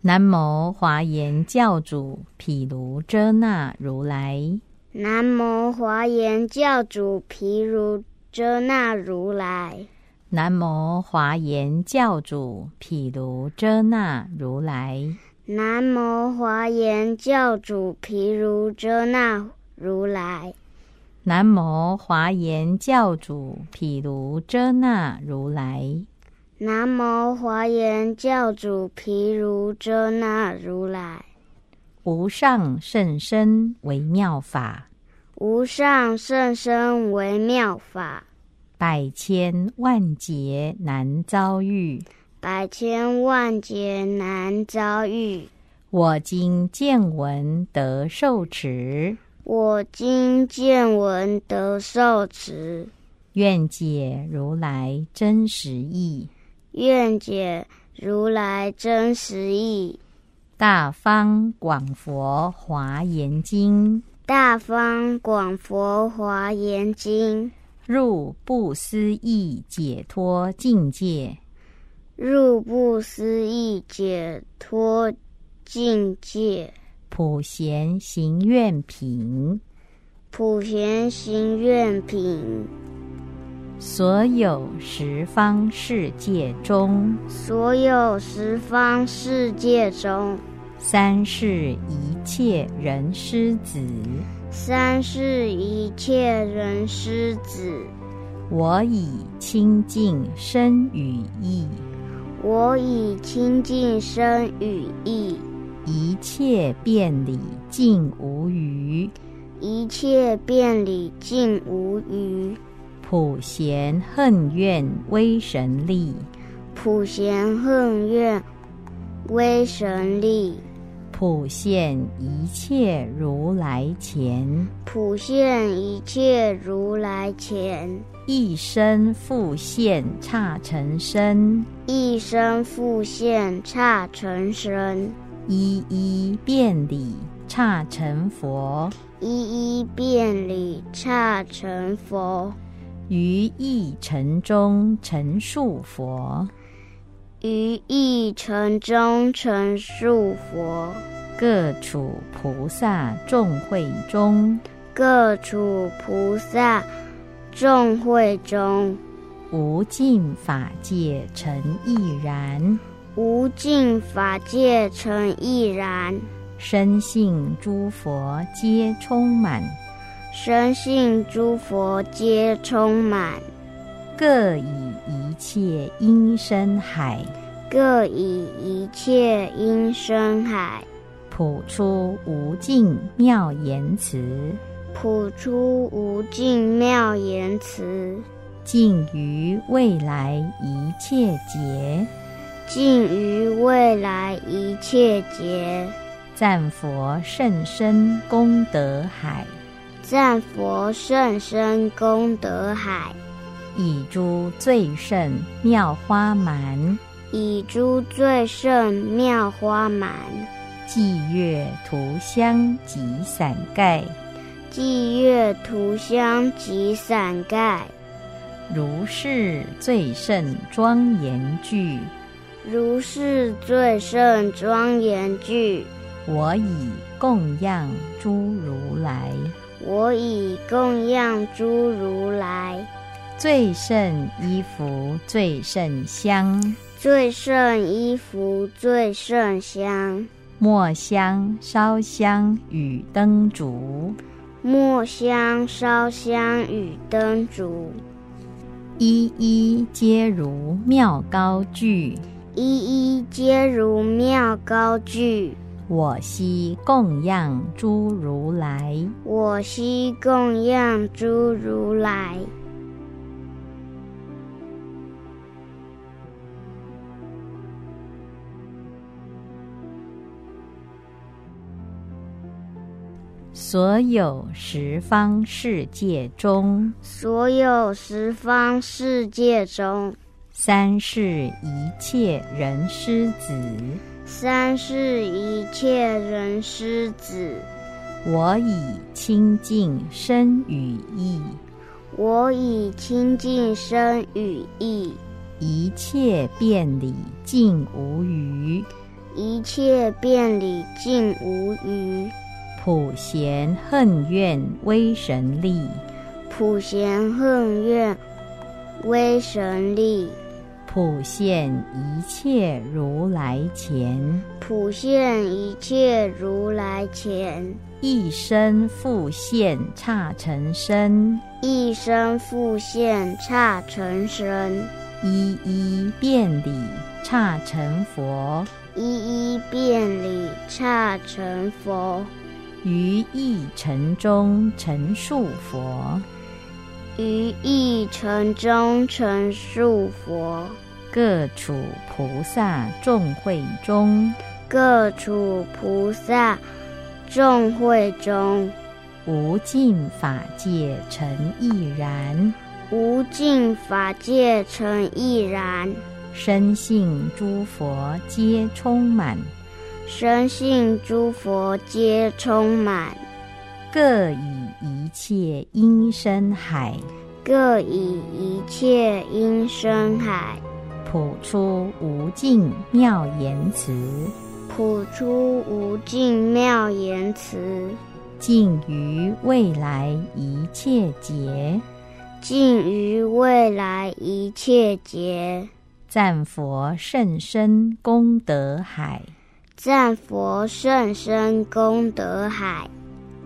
南无华严教主毗卢遮那如来。南无华严教主毗卢遮那如来。南无华严教主毗卢遮那如来。南无华严教主毗卢遮那如来。南无华严教主毗卢遮那如来。南无华严教主毗卢遮那如来，无上甚深微妙法，无上甚深微妙法，百千万劫难遭遇，百千万劫难遭遇。我今见闻得受持，我今见闻得受持，愿解如来真实义。愿解如来真实义，《大方广佛华严经》。大方广佛华严经，入不思议解脱境界，入不思议解脱境界，普贤行愿品，普贤行愿品。所有十方世界中，所有十方世界中，三世一切人师子，三世一切人师子，我以清净身语意，我以清净身语意，一切遍理尽无余，一切遍理尽无余。普贤恨怨威神力，普贤恨怨威神力，普现一切如来前，普现一切如来前，一生复现刹尘身，一生复现刹尘身，一一遍礼刹尘佛，一一遍礼刹尘佛。于一尘中陈述佛，于一尘中陈述佛，各处菩萨众会中，各处菩萨众会中，无尽法界成亦然，无尽法界成亦然，深信诸佛皆充满。深信诸佛皆充满，各以一切音声海，各以一切音声海，普出无尽妙言辞，普出无尽妙言辞，尽于未来一切劫，尽于未来一切劫，赞佛甚深功德海。赞佛甚深功德海，以诸最胜妙花满，以诸最胜妙花满，霁月涂香及伞盖，霁月涂香及伞盖，如是最胜庄严具，如是最胜庄严具，我以供养诸如来。我以供养诸如来，最胜衣服最胜香，最胜衣服最胜香，墨香烧香与灯烛，墨香烧香与灯烛，一一皆如妙高句，一一皆如妙高句。我悉供养诸如来，我悉供养诸如来。所有十方世界中，所有十方世界中，三世一切人师子。三世一切人师子。我以清净身语意，我以清净身语意，一切遍理尽无余，一切遍理尽无余。普贤恨怨威神力，普贤恨怨威神力，普现一切如来前，普现一切如来前，一身复现刹尘身，一身复现刹尘身，一一遍理刹尘佛，一一遍理刹尘佛，于一尘中陈述佛，于一尘中陈述佛，各处菩萨众会中，各处菩萨众会中，无尽法界成亦然，无尽法界成亦然，深信诸佛皆充满，深信诸佛皆充满，各以一切音声海，各以一切音声海，普出无尽妙言辞，普出无尽妙言辞，尽于未来一切劫，尽于未来一切劫。赞佛甚深功德海，赞佛甚深功德海，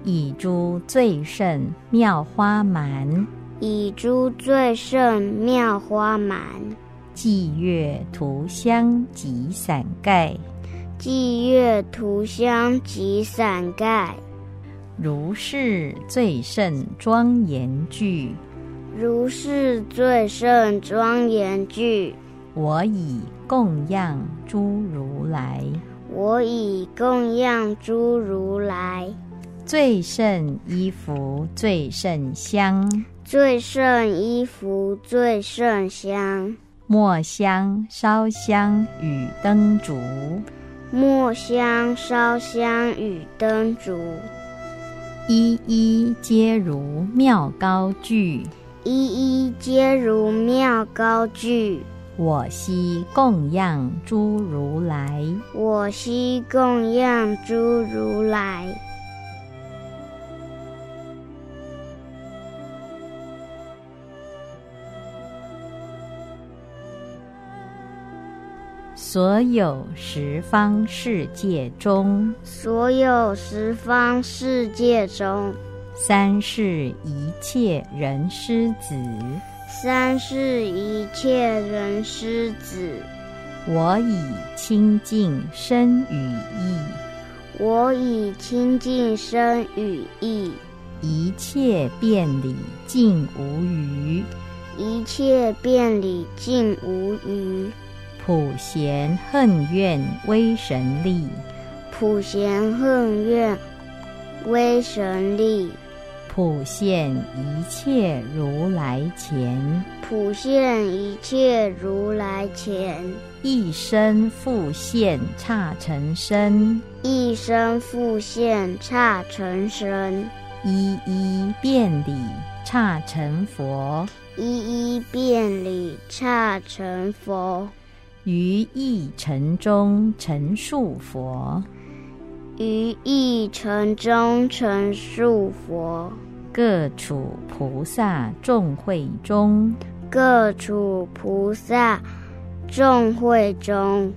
以诸最胜妙花蛮，以诸最胜妙花蛮，霁月涂香及伞盖，霁月涂香及伞盖，如是最胜庄严具，如是最胜庄严具。我以供养诸如来，我以供养诸如来，最胜衣服最胜香，最胜衣服最胜香，墨香烧香与灯烛，墨香烧香与灯烛，一一皆如妙高句，一一皆如妙高具。我悉供养诸如来，我悉供养诸如来。所有十方世界中，所有十方世界中，三世一切人师子，三世一切人师子，我以清净身语意，我以清净身语意，一切遍理尽无余，一切遍理尽无余。普贤恨怨威神力，普贤恨怨威神力，普现一切如来前，普现一切如来前，一身复现刹尘身，一身复现刹尘身，一一遍理刹尘佛，一一遍理刹尘佛。于一尘中陈述佛，于一尘中成数佛，各处菩萨众会中，各处菩萨众会中，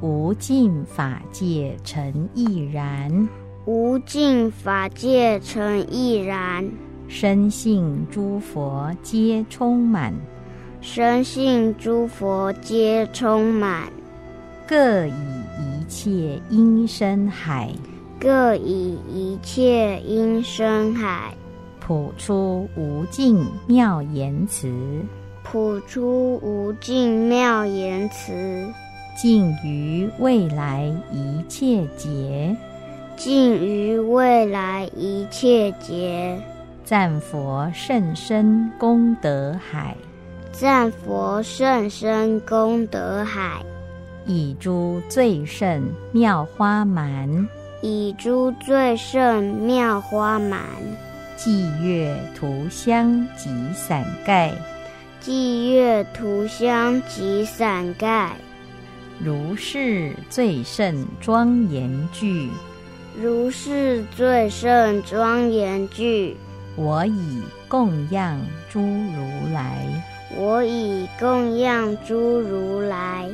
无尽法界成亦然，无尽法界成亦然，深信诸佛皆充满。深信诸佛皆充满，各以一切音声海，各以一切音声海，普出无尽妙言辞，普出无尽妙言辞，尽于未来一切劫，尽于未来一切劫，赞佛甚深功德海。赞佛甚深功德海，以诸最胜妙花蛮，以诸最胜妙花蛮，霁月涂香及伞盖，霁月涂香及伞盖，如是最胜庄严具，如是最胜庄严具。我以供养诸如来，我以供养诸如来。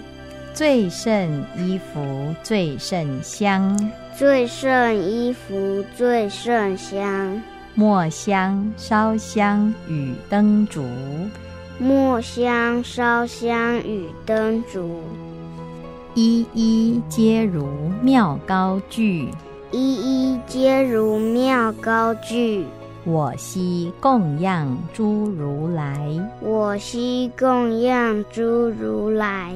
最胜衣服最胜香，最胜衣服最胜香。墨香烧香与灯烛，墨香烧香与灯烛，一一皆如妙高句，一一皆如妙高句。我悉供养诸如来，我悉供养诸如来。